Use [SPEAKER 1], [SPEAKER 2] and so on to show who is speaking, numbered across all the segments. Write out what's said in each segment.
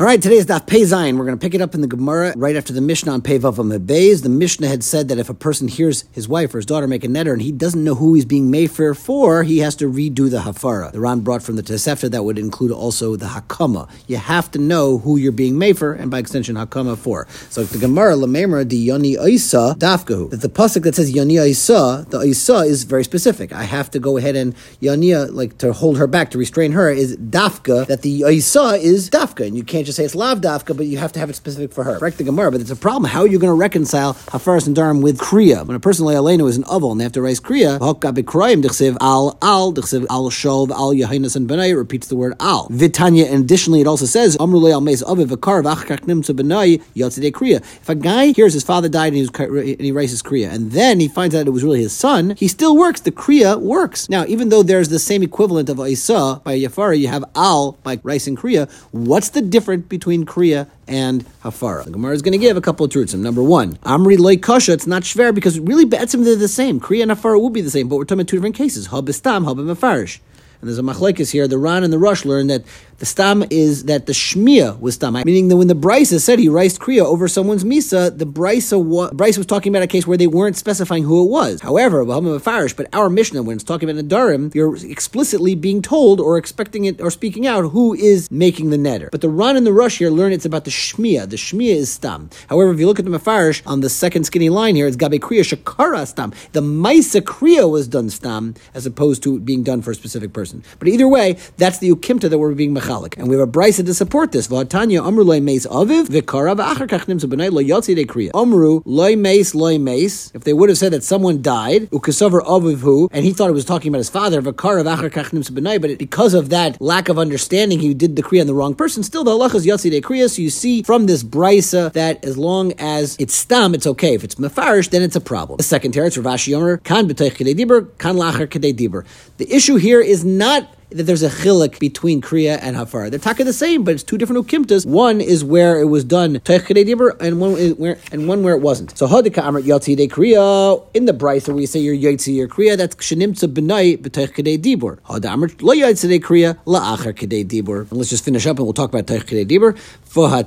[SPEAKER 1] All right, today is Daf Pei. We're going to pick it up in the Gemara right after the Mishnah on Pei Vavam. The Mishnah had said that if a person hears his wife or his daughter make a netter and he doesn't know who he's being mefer for, he has to redo the hafara. The Ran brought from the Tosefta that would include also the hakama. You have to know who you're being mefer and by extension hakama for. So the Gemara lamemra di yoni isa dafkahu. That the pasuk that says yoni isa, the isa is very specific. I have to go ahead and yania like to hold her back to restrain her is dafka. That the isa is dafka, and you can't just say it's lav dafka, but you have to have it specific for her. Correct the Gemara, but it's a problem. How are you going to reconcile Hafaras Nedarim with Kriya? When a person like Alenu is an oval and they have to raise Kriya, al al al shov al yahinas and benay repeats the word al. Vitanya, and additionally, it also says Amrulay al meis aviv vakar v'achkaknim to benay yatzidei Kriya. If a guy hears his father died and he, was, and he raises Kriya, and then he finds out it was really his son, he still works. The Kriya works. Now, even though there's the same equivalent of Isa by Yafara, you have al by rice and Kriya. What's the difference between between Kriya and Hafara. The Gemara is going to give a couple of truths. Number one, Amri loy kasha, it's not shver because really betzim they're the same. Kriya and Hafara will be the same, but we're talking about two different cases. Habistam, habimafarish. And there's a machlekes here. The Ran and the Rush learn that the stam is that the shmia was stam, meaning that when the brisa said he raised kriya over someone's misa, the brisa wa- was talking about a case where they weren't specifying who it was. However, but our Mishnah, when it's talking about Nadarim, you're explicitly being told or expecting it or speaking out who is making the netter. But the Ran and the Rush here learn it's about the shmia. The shmia is stam. However, if you look at the Mefarish on the second skinny line here, it's gabe kriya shakara stam. The maisa kriya was done stam as opposed to being done for a specific person. But either way, that's the ukimta that we're being mechalik. And we have a brisa to support this. V'atanya amru loy meis aviv v'kara v'achar kach b'nai lo yotzi de kriya. Amru loy meis loy meis. If they would have said that someone died, ukasavar aviv hu, and he thought it was talking about his father, v'kara v'achar kach b'nai, but because of that lack of understanding, he did the kriya on the wrong person. Still, the halach is yotzi de. So you see from this brisa that as long as it's stam, it's okay. If it's mefarish, then it's a problem. The second teretz, Rav Ashi Yomer, kan b'teich kedei dibur, kan lacher kedei dibur. The issue here is not that there's a chilik between Kriya and Hafar. They're talking the same, but it's two different ukimtas. One is where it was done and one where and one where it wasn't. So Hadika Amrit Yatzi de Kriya in the Brisa where you say you're Yatzi your Kriya, that's Shenimtza Benai B'Teich Kedei Dibur. Had Amrit Lo Yatzi de Kriya La Acher Kedei Dibur. And let's just finish up and we'll talk about Teich Kedei Dibur.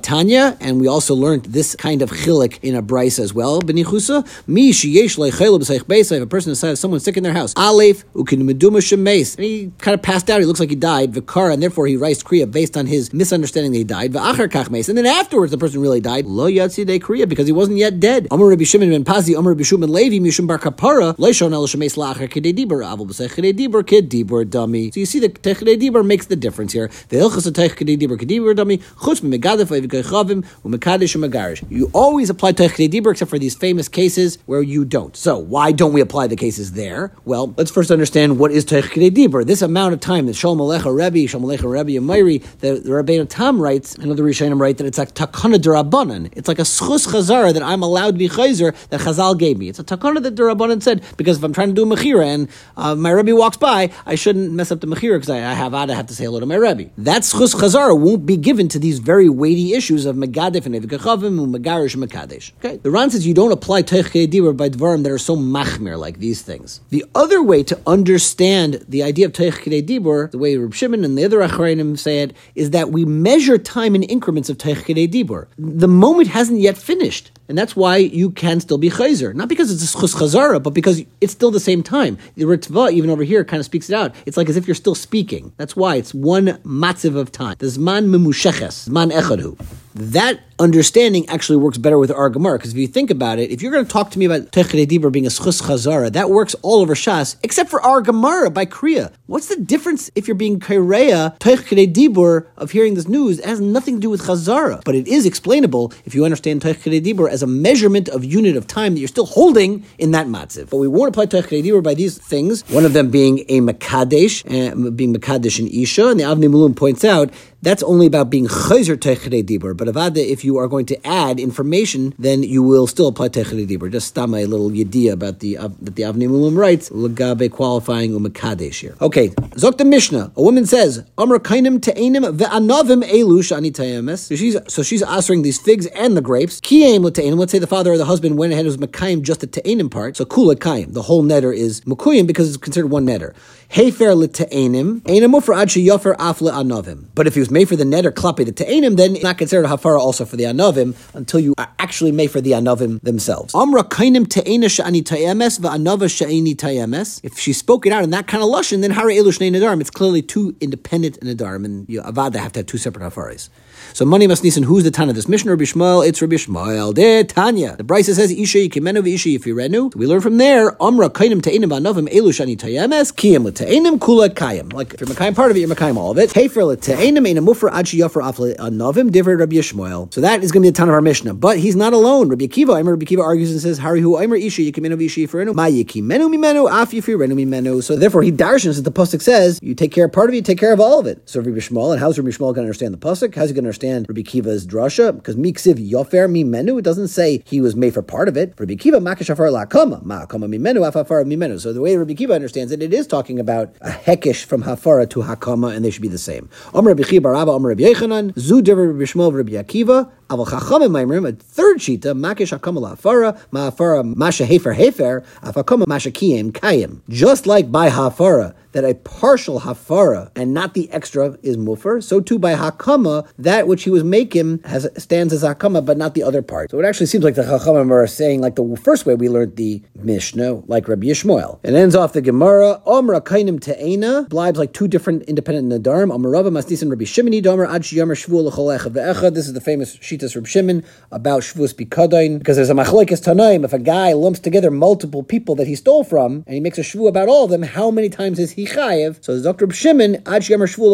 [SPEAKER 1] Tanya, and we also learned this kind of chilik in a Brisa as well. Benichusa Mi Sheyesh Leichelu B'Seich Beis. If a person decides someone's sick in their house, Aleph Ukin Meduma Shemeis, and he kind of passed. He looks like he died. Vikara, and therefore he writes kriya based on his misunderstanding that he died. V'achar kachmes, and then afterwards the person really died. Lo yatsi de kriya because he wasn't yet dead. Amar Rabbi Shimon ben Pazi, Amar Rabbi Shimon Levi, Mishum bar kapara, leishon el shemes la'achar kidei dibur, avol b'sech kidei dibur, kid dibur dummy. So you see the tech kidei dibur makes the difference here. The ilchas tech kidei dibur, kid dibur dummy, chutz megadef levikaychavim, umekadish umegarish. You always apply tech kidei dibur except for these famous cases where you don't. So why don't we apply the cases there? Well, let's first understand what is tech kidei dibur. This amount of time that Shalom Alecha Rebbe, Shalom Alecha Rebbe Yamairi, the, the Rabbeinu Tam writes, another Rishonim write that it's like takana derabanan. It's like a schus chazara that I'm allowed to be chayzer that Chazal gave me. It's a takana that derabanan said because if I'm trying to do mechira and uh, my Rebbe walks by, I shouldn't mess up the mechira because I, I, have I have to say hello to my Rebbe. That schus chazara won't be given to these very weighty issues of megadef and evikachavim and megarish mekadesh. Okay, the Ran says you don't apply teichkei dibur by dvarim that are so machmir like these things. The other way to understand the idea of teichkei the way Reb Shimon and the other Acharayim say it, is that we measure time in increments of Teich Dibur. The moment hasn't yet finished. And that's why you can still be chayzer. Not because it's a schus chazara, but because it's still the same time. The Ritva, even over here, kind of speaks it out. It's like as if you're still speaking. That's why it's one matziv of time. The zman memusheches, zman echadhu. That understanding actually works better with our Gemara, because if you think about it, if you're going to talk to me about Techere Dibur being a schus chazara, that works all over Shas, except for our Gemara by Kriya. What's the difference if you're being Kaireya, Techere Dibur, of hearing this news? It has nothing to do with chazara, but it is explainable if you understand Techere Dibur as a measurement of unit of time that you're still holding in that matziv. But we won't apply Techere Dibur by these things, one of them being a Makadesh, uh, being Makadesh and Isha, and the Avnei Miluim points out that's only about being chayzer techere dibur. But avada, if you are going to add information, then you will still apply techeli dibur. Just stop my little yediyah about the uh, that the Avnei Miluim writes legabe qualifying umakadesh here. Okay, Zok Mishnah. A woman says Amr kainim te'enim ve'anavim elu shani So she's so she's answering these figs and the grapes. Kiyem l'te'enim. Let's say the father or the husband went ahead and was makayim just the te'enim part. So kula kayim. The whole netter is mukuyim because it's considered one netter. Hefer l'te'enim. Enim for ad yofer af anavim. But if he was made for the netter klape the te'enim, then it's not considered a hafara also for the anavim until you are actually made for the anavim themselves. Amra kainim te'ena shani tayemes va'anava sha'eni tayemes. If she spoke it out in that kind of lashon, then hara elu shnei. It's clearly two independent nadarim, and you, avada have to have two separate hafaris. So money must nisan. Who's the Tana? This Mishnah Rabbi Shmuel. It's Rabbi Shmuel. De Tanya. The Brisa says Isha yikimenu v'Isha yifirenu. We learn from there. Amra kainim te'inim va'anavim elu shani tayemes. Kiyam l'te'inim kula kayim. Like if you're makayim part of it, you're makayim all of it. Hefer l'te'inim ein mufra ad sheyafar af anavim divrei Rabbi Shmuel. So that is going to be the ton of our Mishnah. But he's not alone. Rabbi Akiva. Rabbi Akiva argues and says Harihu Aimer Isha yikimenu v'Isha yifirenu. Ma yikimenu mimenu af yifirenu mimenu. So therefore he darshans that the pasuk says you take care of part of it, you take care of all of it. So Rabbi Shmuel and how's Rabbi Shmuel going to understand the pasuk? How's he going to understand Rabbi Akiva's drasha? Because miksiv yofer mimenu. It doesn't say he was made for part of it. Rabbi Akiva makashafar lakama ma'akama mimenu afafar mimenu. So the way Rabbi Akiva understands it, it is talking about a hekish from hafara to hakama, and they should be the same. Amr Rabbi Chiba Rabba Amr Rabbi Yechanan Zu Rabbi Shmuel Rabbi Akiva Aval Chachamim Maimrim, a third shita, Makish Hakama La'afara, Ma'afara Masha Hefer Hefer, Afakama Masha Kiyim Kayim. Just like by Hafara, that a partial hafara and not the extra is mufer, so too by hakama, that which he was making has stands as hakama, but not the other part. So it actually seems like the chachamim are saying like the first way we learned the Mishnah, like Rabbi Yishmael. It ends off the Gemara, Omra kainim te'ena, blibes like two different independent nadarm, Omarava masnisin Rabbi Shimini, Domer ad shiyamar shvuah This is the famous Shitas Rabbi Shimon about shvuas bikadain, because there's a machlekes tanaim, if a guy lumps together multiple people that he stole from, and he makes a shvu about all of them, how many times is he chayev. So Dr. Shimon, ad shemer shvul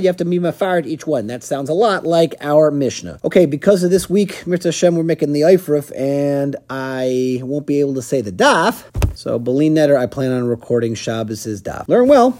[SPEAKER 1] you have to be mafared each one. That sounds a lot like our Mishnah. Okay, because of this week, Mirza Hashem, we're making the Eifruf, and I won't be able to say the daf. So, Belin Netter, I plan on recording Shabbos' daf. Learn well.